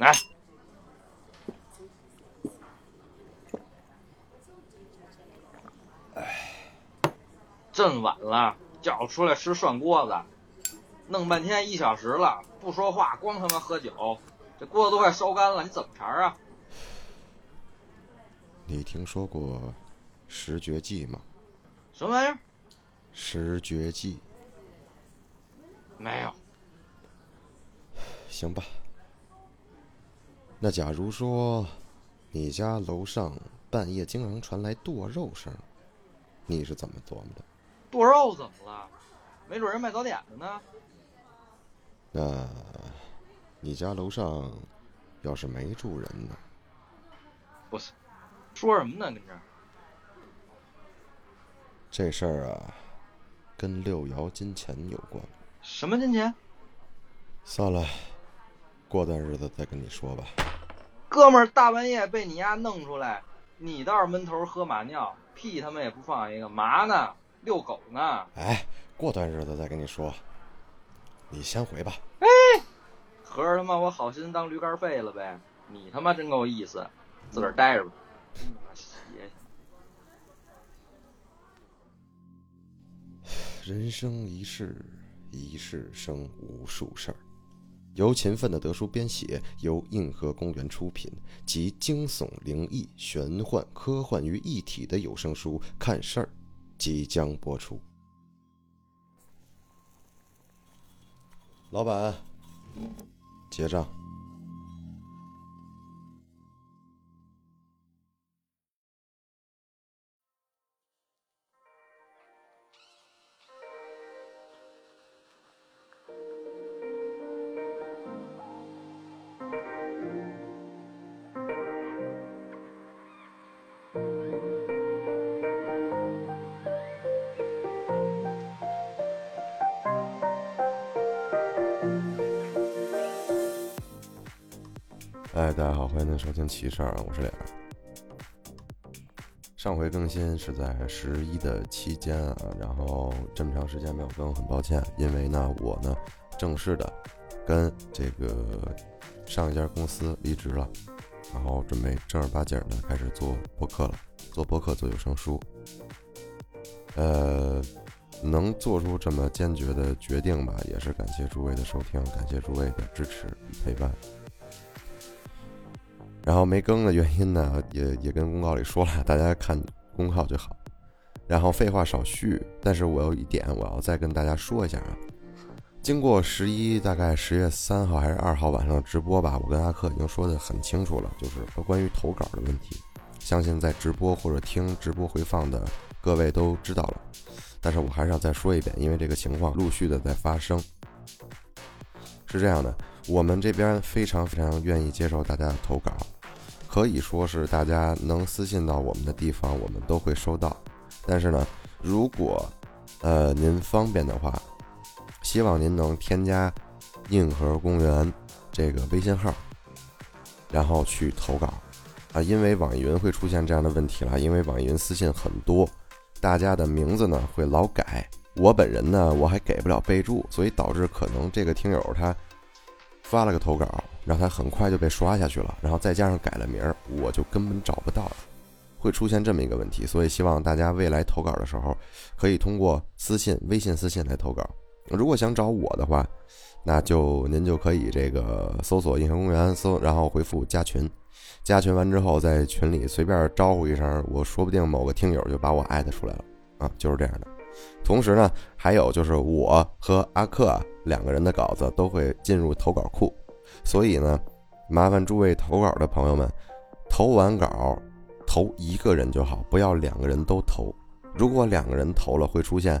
来，哎，真晚了，叫出来吃涮锅子，弄半天一小时了，不说话，光他妈喝酒，这锅子都快烧干了，你怎么茬啊？你听说过十绝技吗？什么玩意儿？十绝技？没有。行吧。那假如说，你家楼上半夜经常传来剁肉声，你是怎么琢磨的？剁肉怎么了？没准人卖早点的呢。那，你家楼上要是没住人呢？不是，说什么呢？跟这儿。这事儿啊，跟六爻金钱有关。什么金钱？算了，过段日子再跟你说吧。哥们儿，大半夜被你丫弄出来，你倒是闷头喝马尿，屁他妈也不放一个，嘛呢？遛狗呢？哎，过段日子再跟你说，你先回吧。哎，合着他妈我好心当驴肝肺了呗？你他妈真够意思，自个儿待着吧。邪人生一世，一世生无数事儿。由勤奋的德叔编写，由硬核公园出品，集惊悚、灵异、玄幻、科幻于一体的有声书《看事儿》即将播出。老板，结账。好，欢迎您收听奇事儿，我是脸。上回更新是在十一的期间啊，然后这么长时间没有更，很抱歉，因为呢，我呢正式的跟这个上一家公司离职了，然后准备正儿八经的开始做播客了，做播客做有声书。呃，能做出这么坚决的决定吧，也是感谢诸位的收听，感谢诸位的支持与陪伴。然后没更的原因呢，也也跟公告里说了，大家看公告就好。然后废话少叙，但是我有一点我要再跟大家说一下啊。经过十一大概十月三号还是二号晚上直播吧，我跟阿克已经说的很清楚了，就是关于投稿的问题。相信在直播或者听直播回放的各位都知道了，但是我还是要再说一遍，因为这个情况陆续的在发生。是这样的。我们这边非常非常愿意接受大家的投稿，可以说是大家能私信到我们的地方，我们都会收到。但是呢，如果呃您方便的话，希望您能添加硬核公园这个微信号，然后去投稿啊。因为网易云会出现这样的问题了，因为网易云私信很多，大家的名字呢会老改，我本人呢我还给不了备注，所以导致可能这个听友他。发了个投稿，让他很快就被刷下去了，然后再加上改了名儿，我就根本找不到了，会出现这么一个问题。所以希望大家未来投稿的时候，可以通过私信、微信私信来投稿。如果想找我的话，那就您就可以这个搜索“银河公园”，搜然后回复加群，加群完之后在群里随便招呼一声，我说不定某个听友就把我艾特出来了啊，就是这样的。同时呢，还有就是我和阿克两个人的稿子都会进入投稿库，所以呢，麻烦诸位投稿的朋友们，投完稿投一个人就好，不要两个人都投。如果两个人投了，会出现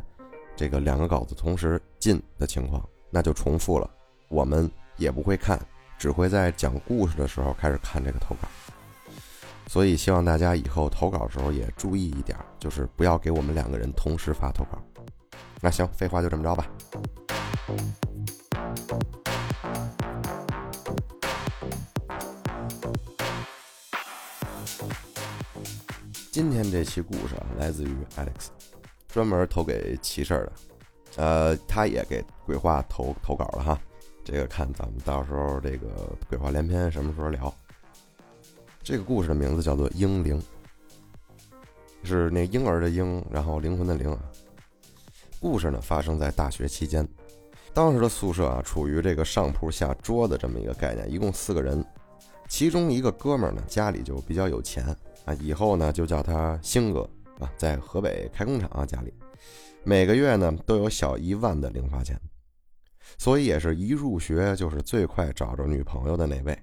这个两个稿子同时进的情况，那就重复了，我们也不会看，只会在讲故事的时候开始看这个投稿。所以希望大家以后投稿的时候也注意一点，就是不要给我们两个人同时发投稿。那行，废话就这么着吧。今天这期故事，来自于 Alex，专门投给奇事儿的。呃，他也给鬼话投投稿了哈。这个看咱们到时候这个鬼话连篇什么时候聊。这个故事的名字叫做《婴灵》，是那婴儿的婴，然后灵魂的灵啊。故事呢发生在大学期间，当时的宿舍啊处于这个上铺下桌的这么一个概念，一共四个人，其中一个哥们儿呢家里就比较有钱啊，以后呢就叫他星哥啊，在河北开工厂啊，家里。每个月呢都有小一万的零花钱，所以也是一入学就是最快找着女朋友的那位。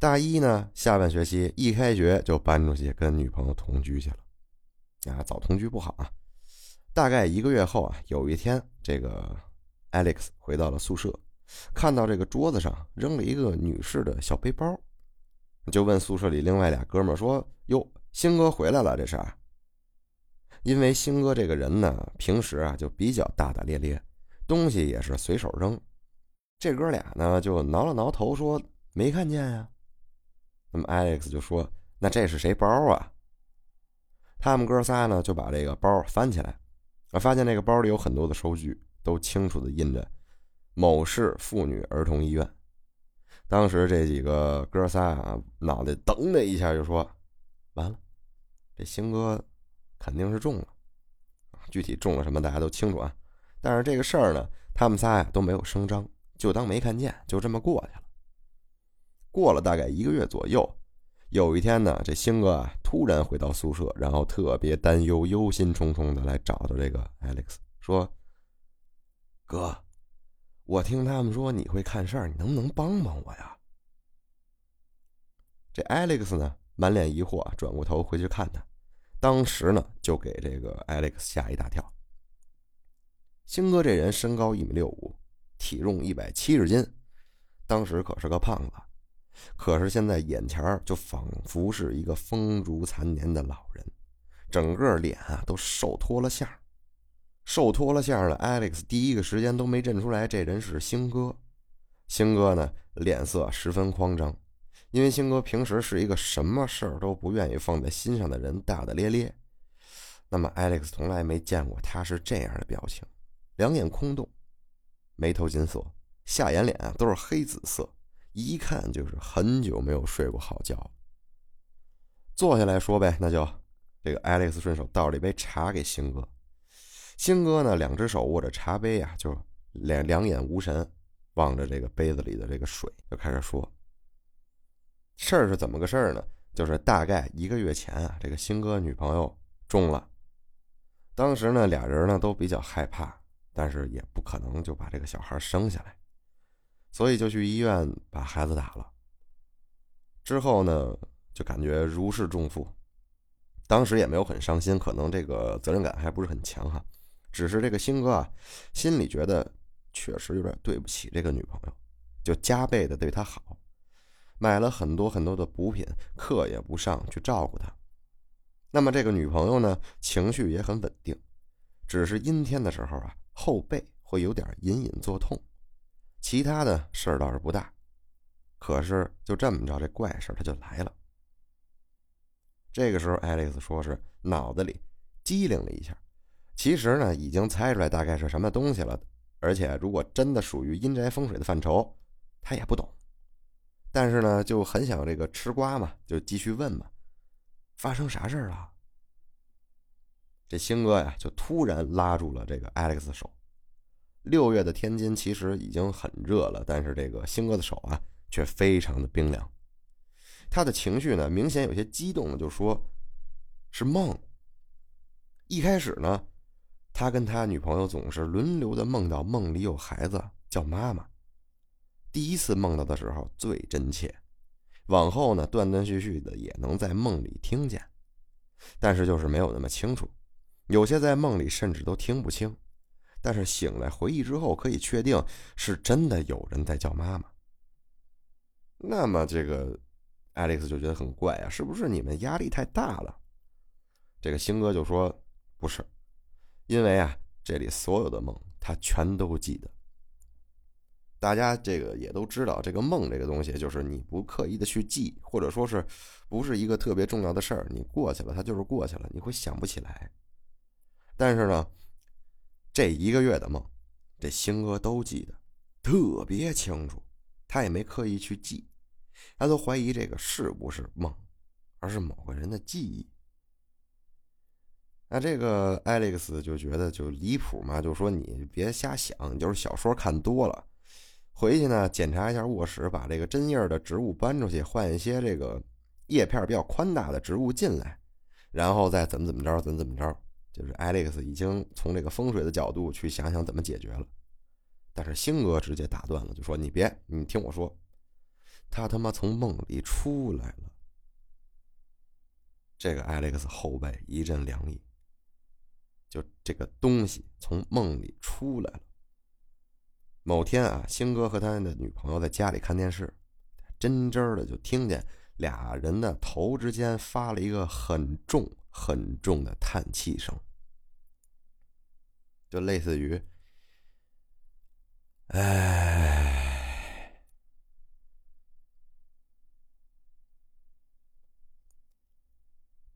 大一呢，下半学期一开学就搬出去跟女朋友同居去了，啊，早同居不好啊。大概一个月后啊，有一天，这个 Alex 回到了宿舍，看到这个桌子上扔了一个女士的小背包，就问宿舍里另外俩哥们说：“哟，星哥回来了，这是？”因为星哥这个人呢，平时啊就比较大大咧咧，东西也是随手扔。这哥俩呢就挠了挠头说：“没看见呀。”那么 Alex 就说：“那这是谁包啊？”他们哥仨呢就把这个包翻起来，啊，发现这个包里有很多的收据，都清楚的印着“某市妇女儿童医院”。当时这几个哥仨啊，脑袋噔的一下就说：“完了，这星哥肯定是中了。”具体中了什么大家都清楚啊。但是这个事儿呢，他们仨呀都没有声张，就当没看见，就这么过去了。过了大概一个月左右，有一天呢，这星哥啊突然回到宿舍，然后特别担忧、忧心忡忡的来找到这个 Alex，说：“哥，我听他们说你会看事儿，你能不能帮帮我呀？”这 Alex 呢满脸疑惑，转过头回去看他，当时呢就给这个 Alex 吓一大跳。星哥这人身高一米六五，体重一百七十斤，当时可是个胖子。可是现在眼前就仿佛是一个风烛残年的老人，整个脸啊都瘦脱了相瘦脱了相的 Alex 第一个时间都没认出来这人是星哥。星哥呢脸色十分慌张，因为星哥平时是一个什么事儿都不愿意放在心上的人，大大咧咧。那么 Alex 从来没见过他是这样的表情，两眼空洞，眉头紧锁，下眼脸啊都是黑紫色。一看就是很久没有睡过好觉。坐下来说呗，那就这个 Alex 顺手倒了一杯茶给星哥。星哥呢，两只手握着茶杯啊，就两两眼无神，望着这个杯子里的这个水，就开始说：“事儿是怎么个事儿呢？就是大概一个月前啊，这个星哥女朋友中了。当时呢，俩人呢都比较害怕，但是也不可能就把这个小孩生下来。”所以就去医院把孩子打了。之后呢，就感觉如释重负。当时也没有很伤心，可能这个责任感还不是很强哈。只是这个星哥啊，心里觉得确实有点对不起这个女朋友，就加倍的对她好，买了很多很多的补品，课也不上去照顾她。那么这个女朋友呢，情绪也很稳定，只是阴天的时候啊，后背会有点隐隐作痛。其他的事儿倒是不大，可是就这么着，这怪事他就来了。这个时候，爱丽丝说是脑子里机灵了一下，其实呢已经猜出来大概是什么东西了，而且如果真的属于阴宅风水的范畴，他也不懂。但是呢，就很想这个吃瓜嘛，就继续问嘛，发生啥事儿了？这星哥呀，就突然拉住了这个爱丽丝手。六月的天津其实已经很热了，但是这个星哥的手啊却非常的冰凉。他的情绪呢明显有些激动，就说：“是梦。”一开始呢，他跟他女朋友总是轮流的梦到梦里有孩子叫妈妈。第一次梦到的时候最真切，往后呢断断续续的也能在梦里听见，但是就是没有那么清楚，有些在梦里甚至都听不清。但是醒来回忆之后，可以确定是真的有人在叫妈妈。那么这个爱丽丝就觉得很怪啊，是不是你们压力太大了？这个星哥就说不是，因为啊，这里所有的梦他全都记得。大家这个也都知道，这个梦这个东西，就是你不刻意的去记，或者说是不是一个特别重要的事儿，你过去了，它就是过去了，你会想不起来。但是呢。这一个月的梦，这星哥都记得，特别清楚，他也没刻意去记，他都怀疑这个是不是梦，而是某个人的记忆。那这个艾利克斯就觉得就离谱嘛，就说你别瞎想，你就是小说看多了。回去呢，检查一下卧室，把这个针叶的植物搬出去，换一些这个叶片比较宽大的植物进来，然后再怎么怎么着，怎么怎么着。就是艾利克斯已经从这个风水的角度去想想怎么解决了，但是星哥直接打断了，就说：“你别，你听我说，他他妈从梦里出来了。”这个艾利克斯后背一阵凉意，就这个东西从梦里出来了。某天啊，星哥和他的女朋友在家里看电视，真真的就听见俩人的头之间发了一个很重很重的叹气声，就类似于“唉”，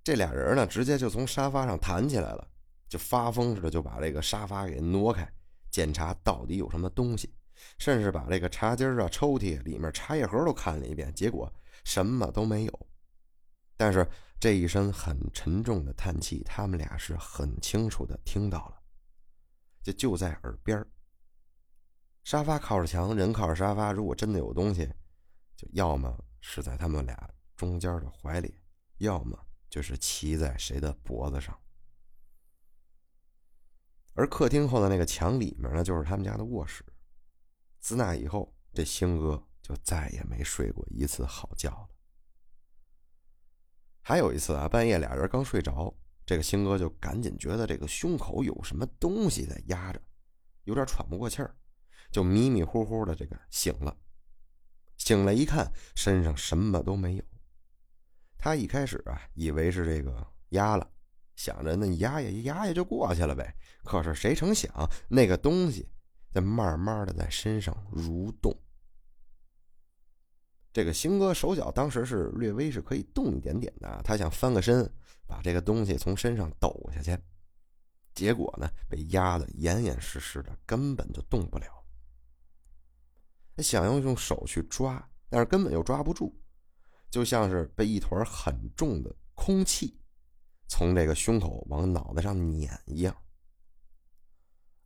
这俩人呢，直接就从沙发上弹起来了，就发疯似的就把这个沙发给挪开。检查到底有什么东西，甚至把这个茶几啊、抽屉里面茶叶盒都看了一遍，结果什么都没有。但是这一声很沉重的叹气，他们俩是很清楚的听到了，就就在耳边。沙发靠着墙，人靠着沙发，如果真的有东西，就要么是在他们俩中间的怀里，要么就是骑在谁的脖子上。而客厅后的那个墙里面呢，就是他们家的卧室。自那以后，这星哥就再也没睡过一次好觉了。还有一次啊，半夜俩人刚睡着，这个星哥就赶紧觉得这个胸口有什么东西在压着，有点喘不过气儿，就迷迷糊糊的这个醒了。醒来一看，身上什么都没有。他一开始啊，以为是这个压了。想着那压压压压就过去了呗，可是谁成想那个东西在慢慢的在身上蠕动。这个星哥手脚当时是略微是可以动一点点的，他想翻个身把这个东西从身上抖下去，结果呢被压得严严实实的，根本就动不了。想要用手去抓，但是根本又抓不住，就像是被一团很重的空气。从这个胸口往脑袋上碾一样，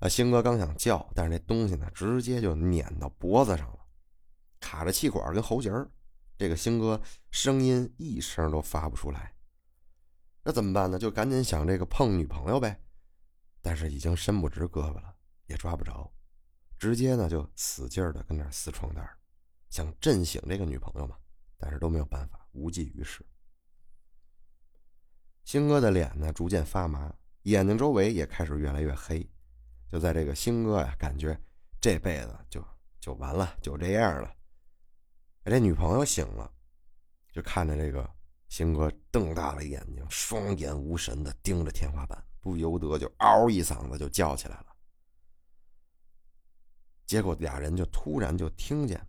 啊，星哥刚想叫，但是那东西呢，直接就碾到脖子上了，卡着气管跟喉结儿，这个星哥声音一声都发不出来。那怎么办呢？就赶紧想这个碰女朋友呗，但是已经伸不直胳膊了，也抓不着，直接呢就使劲儿的跟那撕床单，想震醒这个女朋友嘛，但是都没有办法，无济于事。星哥的脸呢逐渐发麻，眼睛周围也开始越来越黑。就在这个星哥呀，感觉这辈子就就完了，就这样了。这女朋友醒了，就看着这个星哥瞪大了眼睛，双眼无神的盯着天花板，不由得就嗷一嗓子就叫起来了。结果俩人就突然就听见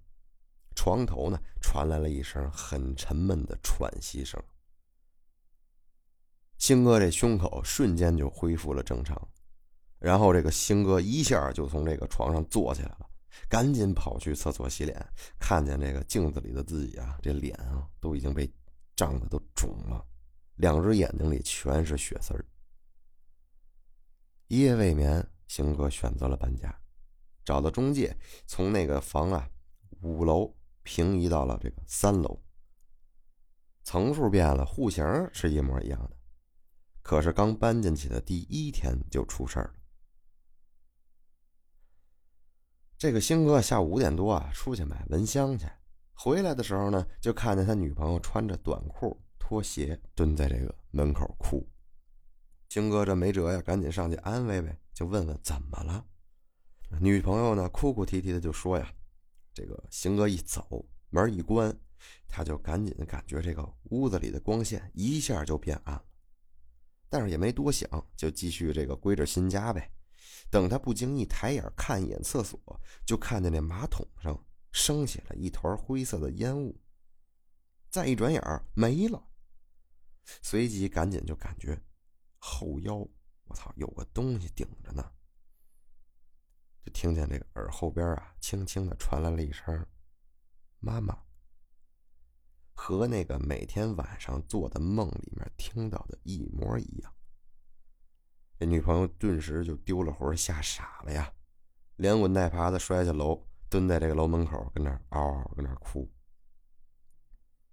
床头呢传来了一声很沉闷的喘息声。星哥这胸口瞬间就恢复了正常，然后这个星哥一下就从这个床上坐起来了，赶紧跑去厕所洗脸，看见这个镜子里的自己啊，这脸啊都已经被胀的都肿了，两只眼睛里全是血丝儿。一夜未眠，星哥选择了搬家，找到中介，从那个房啊五楼平移到了这个三楼，层数变了，户型是一模一样的。可是刚搬进去的第一天就出事儿了。这个星哥下午五点多啊，出去买蚊香去，回来的时候呢，就看见他女朋友穿着短裤、拖鞋蹲在这个门口哭。星哥这没辙呀，赶紧上去安慰呗，就问问怎么了。女朋友呢，哭哭啼啼的就说呀：“这个星哥一走，门一关，他就赶紧感觉这个屋子里的光线一下就变暗了。”但是也没多想，就继续这个归着新家呗。等他不经意抬眼看一眼厕所，就看见那马桶上升起了一团灰色的烟雾。再一转眼没了，随即赶紧就感觉后腰，我操，有个东西顶着呢。就听见这个耳后边啊，轻轻的传来了一声“妈妈”，和那个每天晚上做的梦里面听到的一模一样。这女朋友顿时就丢了魂，吓傻了呀，连滚带爬的摔下楼，蹲在这个楼门口，跟那嗷嗷跟那哭。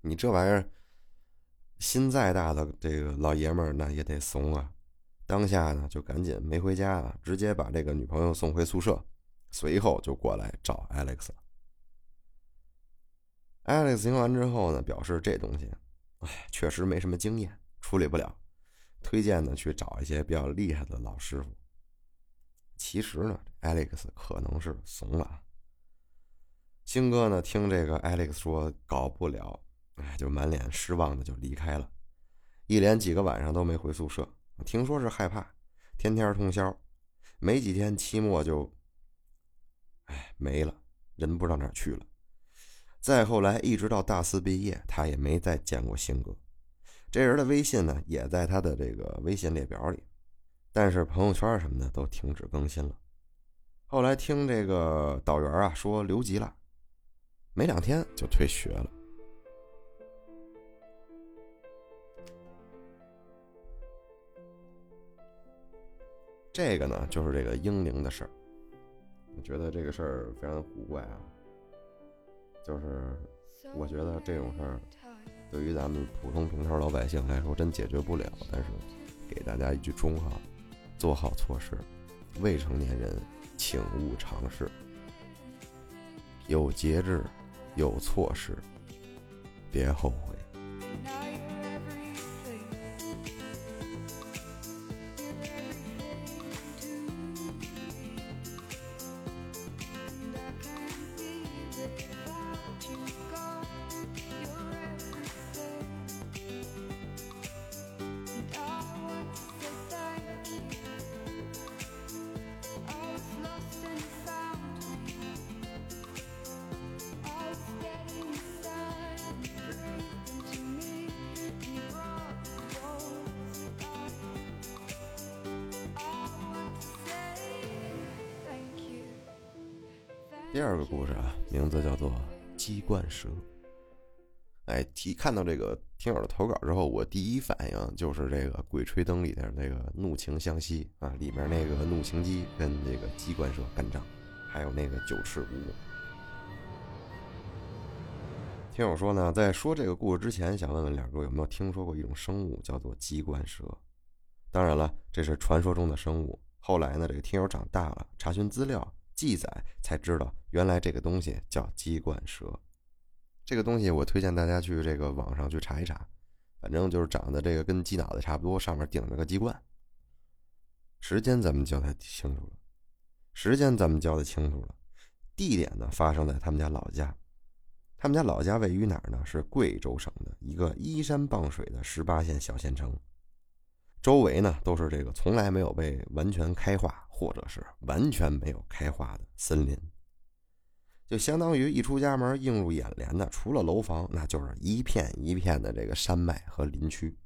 你这玩意儿，心再大的这个老爷们儿那也得怂啊。当下呢，就赶紧没回家了，直接把这个女朋友送回宿舍，随后就过来找 Alex。Alex 听完之后呢，表示这东西，哎，确实没什么经验，处理不了，推荐呢去找一些比较厉害的老师傅。其实呢，Alex 可能是怂了。星哥呢，听这个 Alex 说搞不了，哎，就满脸失望的就离开了，一连几个晚上都没回宿舍。听说是害怕，天天通宵，没几天期末就，哎没了，人不知道哪去了。再后来，一直到大四毕业，他也没再见过星哥。这人的微信呢，也在他的这个微信列表里，但是朋友圈什么的都停止更新了。后来听这个导员啊说留级了，没两天就退学了。这个呢，就是这个英灵的事儿。我觉得这个事儿非常古怪啊，就是我觉得这种事儿对于咱们普通平头老百姓来说真解决不了。但是给大家一句忠告：做好措施，未成年人请勿尝试。有节制，有措施，别后悔。第二个故事啊，名字叫做“鸡冠蛇”。哎，提看到这个听友的投稿之后，我第一反应就是这个《鬼吹灯》里的那个怒晴湘西啊，里面那个怒晴鸡跟这个鸡冠蛇干仗，还有那个九翅乌。听友说呢，在说这个故事之前，想问问两哥有没有听说过一种生物叫做鸡冠蛇？当然了，这是传说中的生物。后来呢，这个听友长大了，查询资料。记载才知道，原来这个东西叫鸡冠蛇。这个东西我推荐大家去这个网上去查一查，反正就是长得这个跟鸡脑袋差不多，上面顶着个鸡冠。时间咱们交代清楚了，时间咱们交代清楚了，地点呢发生在他们家老家。他们家老家位于哪儿呢？是贵州省的一个依山傍水的十八线小县城，周围呢都是这个从来没有被完全开化。或者是完全没有开化的森林，就相当于一出家门映入眼帘的，除了楼房，那就是一片一片的这个山脉和林区。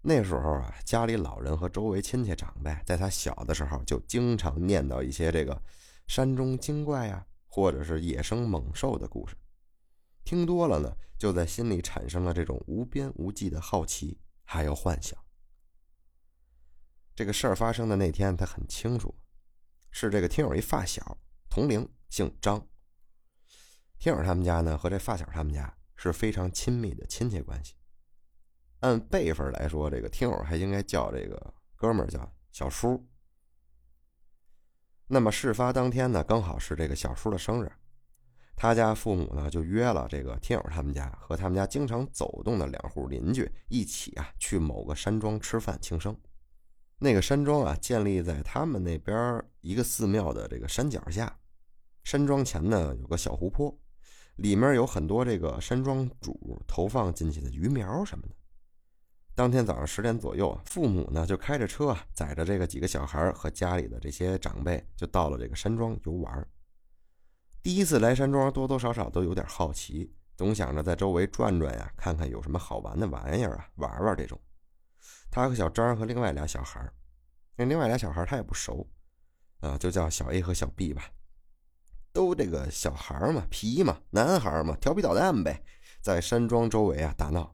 那时候啊，家里老人和周围亲戚长辈，在他小的时候就经常念叨一些这个山中精怪呀，或者是野生猛兽的故事，听多了呢，就在心里产生了这种无边无际的好奇，还有幻想。这个事儿发生的那天，他很清楚，是这个听友一发小，同龄，姓张。听友他们家呢和这发小他们家是非常亲密的亲戚关系。按辈分来说，这个听友还应该叫这个哥们儿叫小叔。那么事发当天呢，刚好是这个小叔的生日，他家父母呢就约了这个听友他们家和他们家经常走动的两户邻居一起啊去某个山庄吃饭庆生。那个山庄啊，建立在他们那边一个寺庙的这个山脚下。山庄前呢有个小湖泊，里面有很多这个山庄主投放进去的鱼苗什么的。当天早上十点左右啊，父母呢就开着车啊，载着这个几个小孩和家里的这些长辈，就到了这个山庄游玩。第一次来山庄，多多少少都有点好奇，总想着在周围转转呀，看看有什么好玩的玩意儿啊，玩玩这种。他和小张和另外俩小孩那另外俩小孩他也不熟，啊，就叫小 A 和小 B 吧，都这个小孩嘛，皮嘛，男孩嘛，调皮捣蛋呗，在山庄周围啊打闹。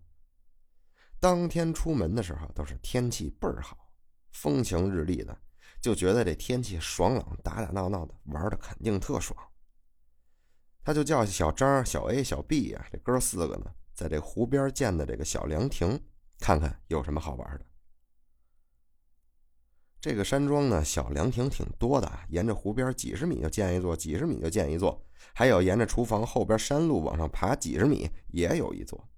当天出门的时候，都是天气倍儿好，风晴日丽的，就觉得这天气爽朗，打打闹闹的，玩的肯定特爽。他就叫小张、小 A、小 B 啊，这哥四个呢，在这湖边建的这个小凉亭，看看有什么好玩的。这个山庄呢，小凉亭挺多的，沿着湖边几十米就建一座，几十米就建一座，还有沿着厨房后边山路往上爬几十米也有一座。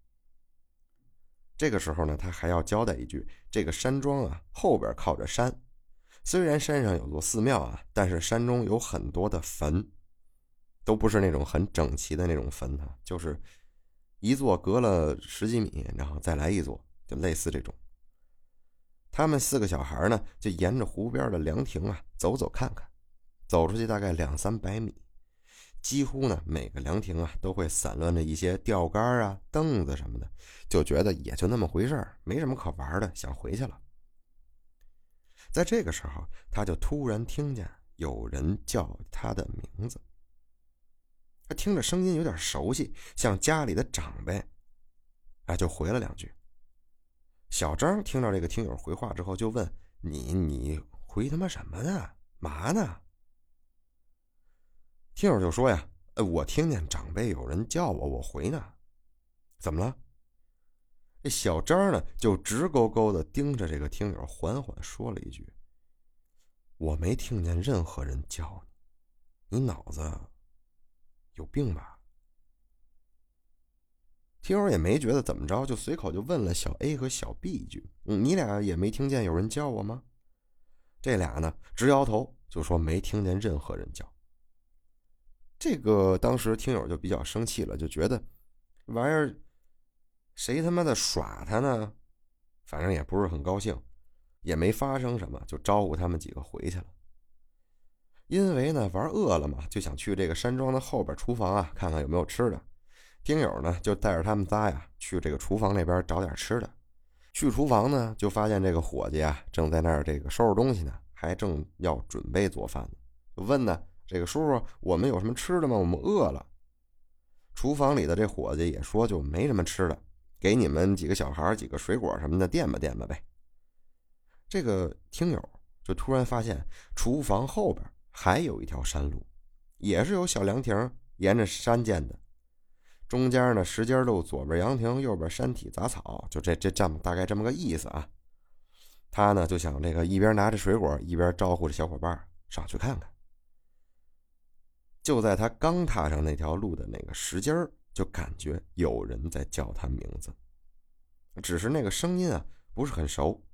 这个时候呢，他还要交代一句：这个山庄啊，后边靠着山，虽然山上有座寺庙啊，但是山中有很多的坟，都不是那种很整齐的那种坟啊，就是一座隔了十几米，然后再来一座，就类似这种。他们四个小孩呢，就沿着湖边的凉亭啊走走看看，走出去大概两三百米，几乎呢每个凉亭啊都会散乱着一些钓竿啊、凳子什么的，就觉得也就那么回事，没什么可玩的，想回去了。在这个时候，他就突然听见有人叫他的名字，他听着声音有点熟悉，像家里的长辈，哎，就回了两句。小张听到这个听友回话之后，就问：“你你回他妈什么呢？嘛呢？”听友就说：“呀，呃，我听见长辈有人叫我，我回呢。怎么了？”这小张呢，就直勾勾的盯着这个听友，缓缓说了一句：“我没听见任何人叫你，你脑子有病吧？”听友也没觉得怎么着，就随口就问了小 A 和小 B 一句：“，你俩也没听见有人叫我吗？”这俩呢直摇头，就说没听见任何人叫。这个当时听友就比较生气了，就觉得玩意儿谁他妈的耍他呢？反正也不是很高兴，也没发生什么，就招呼他们几个回去了。因为呢玩饿了嘛，就想去这个山庄的后边厨房啊，看看有没有吃的。听友呢，就带着他们仨呀，去这个厨房那边找点吃的。去厨房呢，就发现这个伙计啊，正在那儿这个收拾东西呢，还正要准备做饭呢。就问呢，这个叔叔，我们有什么吃的吗？我们饿了。厨房里的这伙计也说，就没什么吃的，给你们几个小孩几个水果什么的垫吧垫吧呗。这个听友就突然发现，厨房后边还有一条山路，也是有小凉亭，沿着山建的。中间呢，石阶路，左边凉亭，右边山体杂草，就这这这么大概这么个意思啊。他呢就想这个一边拿着水果，一边招呼着小伙伴上去看看。就在他刚踏上那条路的那个石阶就感觉有人在叫他名字，只是那个声音啊不是很熟，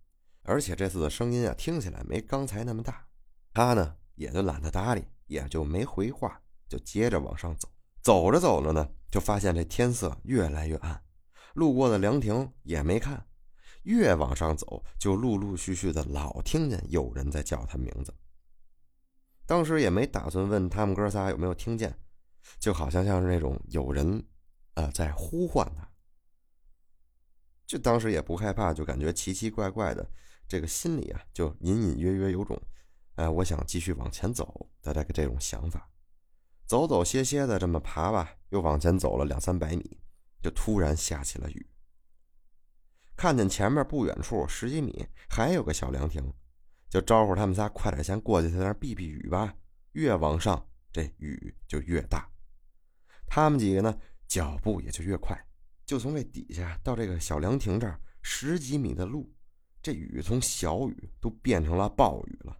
而且这次的声音啊听起来没刚才那么大。他呢也就懒得搭理，也就没回话，就接着往上走。走着走着呢。就发现这天色越来越暗，路过的凉亭也没看，越往上走就陆陆续续的老听见有人在叫他名字。当时也没打算问他们哥仨有没有听见，就好像像是那种有人，呃，在呼唤他。就当时也不害怕，就感觉奇奇怪怪的，这个心里啊就隐隐约约有种，哎，我想继续往前走的这个这种想法。走走歇歇的这么爬吧，又往前走了两三百米，就突然下起了雨。看见前面不远处十几米还有个小凉亭，就招呼他们仨快点先过去，在那避避雨吧。越往上，这雨就越大。他们几个呢，脚步也就越快。就从这底下到这个小凉亭这儿十几米的路，这雨从小雨都变成了暴雨了。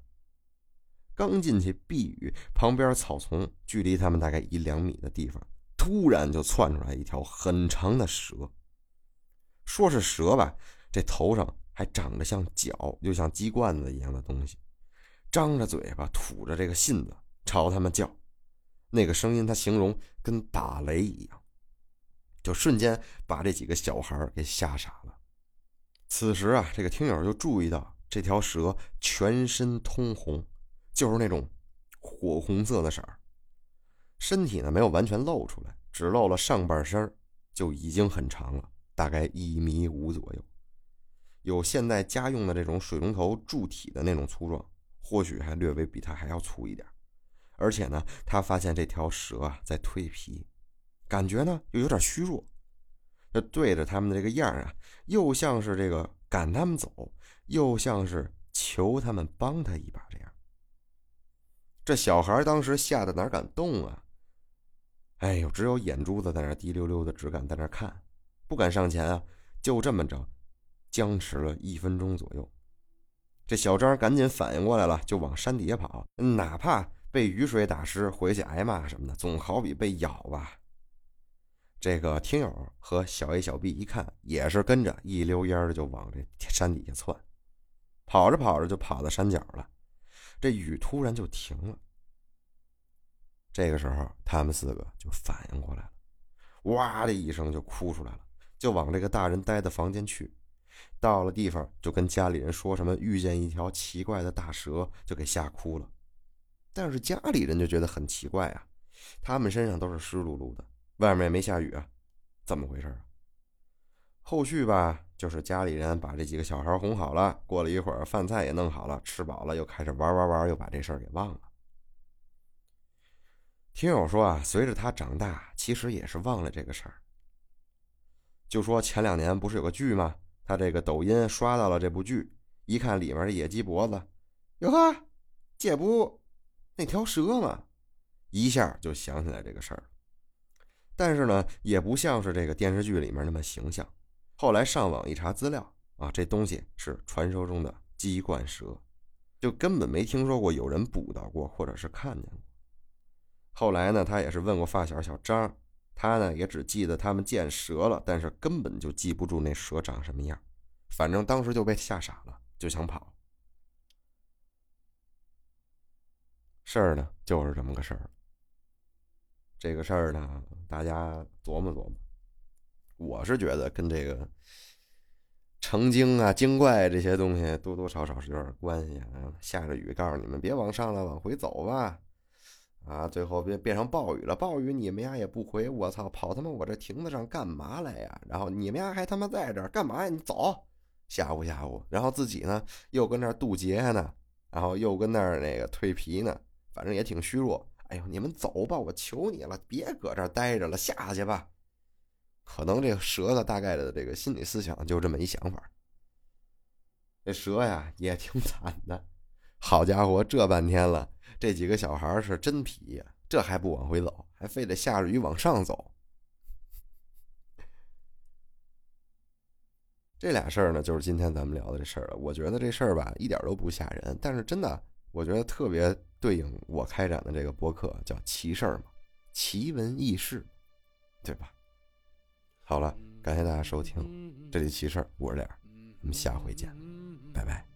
刚进去避雨，旁边草丛距离他们大概一两米的地方，突然就窜出来一条很长的蛇。说是蛇吧，这头上还长着像脚又像鸡冠子一样的东西，张着嘴巴吐着这个信子朝他们叫。那个声音他形容跟打雷一样，就瞬间把这几个小孩给吓傻了。此时啊，这个听友就注意到这条蛇全身通红。就是那种火红色的色儿，身体呢没有完全露出来，只露了上半身，就已经很长了，大概一米五左右，有现在家用的这种水龙头柱体的那种粗壮，或许还略微比它还要粗一点。而且呢，他发现这条蛇啊在蜕皮，感觉呢又有点虚弱。那对着他们的这个样啊，又像是这个赶他们走，又像是求他们帮他一把这样。这小孩当时吓得哪敢动啊？哎呦，只有眼珠子在那滴溜溜的，只敢在那看，不敢上前啊。就这么着，僵持了一分钟左右。这小张赶紧反应过来了，就往山底下跑，哪怕被雨水打湿，回去挨骂什么的，总好比被咬吧。这个听友和小 A、小 B 一看，也是跟着一溜烟的就往这山底下窜，跑着跑着就跑到山脚了。这雨突然就停了。这个时候，他们四个就反应过来了，哇的一声就哭出来了，就往这个大人待的房间去。到了地方，就跟家里人说什么遇见一条奇怪的大蛇，就给吓哭了。但是家里人就觉得很奇怪啊，他们身上都是湿漉漉的。外面也没下雨啊，怎么回事啊？后续吧，就是家里人把这几个小孩哄好了，过了一会儿，饭菜也弄好了，吃饱了，又开始玩玩玩，又把这事儿给忘了。听友说啊，随着他长大，其实也是忘了这个事儿。就说前两年不是有个剧吗？他这个抖音刷到了这部剧，一看里面的野鸡脖子，哟呵，这不那条蛇吗？一下就想起来这个事儿。但是呢，也不像是这个电视剧里面那么形象。后来上网一查资料啊，这东西是传说中的鸡冠蛇，就根本没听说过有人捕到过或者是看见过。后来呢，他也是问过发小小张，他呢也只记得他们见蛇了，但是根本就记不住那蛇长什么样。反正当时就被吓傻了，就想跑。事儿呢，就是这么个事儿。这个事儿呢，大家琢磨琢磨。我是觉得跟这个成精啊、精怪这些东西多多少少是有点关系啊。下着雨，告诉你们别往上了，往回走吧。啊，最后变变成暴雨了，暴雨你们家也不回，我操，跑他妈我这亭子上干嘛来呀？然后你们家还他妈在这儿干嘛呀？你走，吓唬吓唬。然后自己呢又跟那儿渡劫呢，然后又跟那儿那个蜕皮呢，反正也挺虚弱。哎呦，你们走吧，我求你了，别搁这儿待着了，下去吧。可能这蛇的大概的这个心理思想就这么一想法。这蛇呀也挺惨的，好家伙，这半天了，这几个小孩是真皮呀，这还不往回走，还非得下着雨往上走。这俩事儿呢，就是今天咱们聊的这事儿了。我觉得这事儿吧，一点都不吓人，但是真的，我觉得特别。对应我开展的这个博客叫奇事儿嘛，奇闻异事，对吧？好了，感谢大家收听，这里奇事儿，我是脸，我们下回见，拜拜。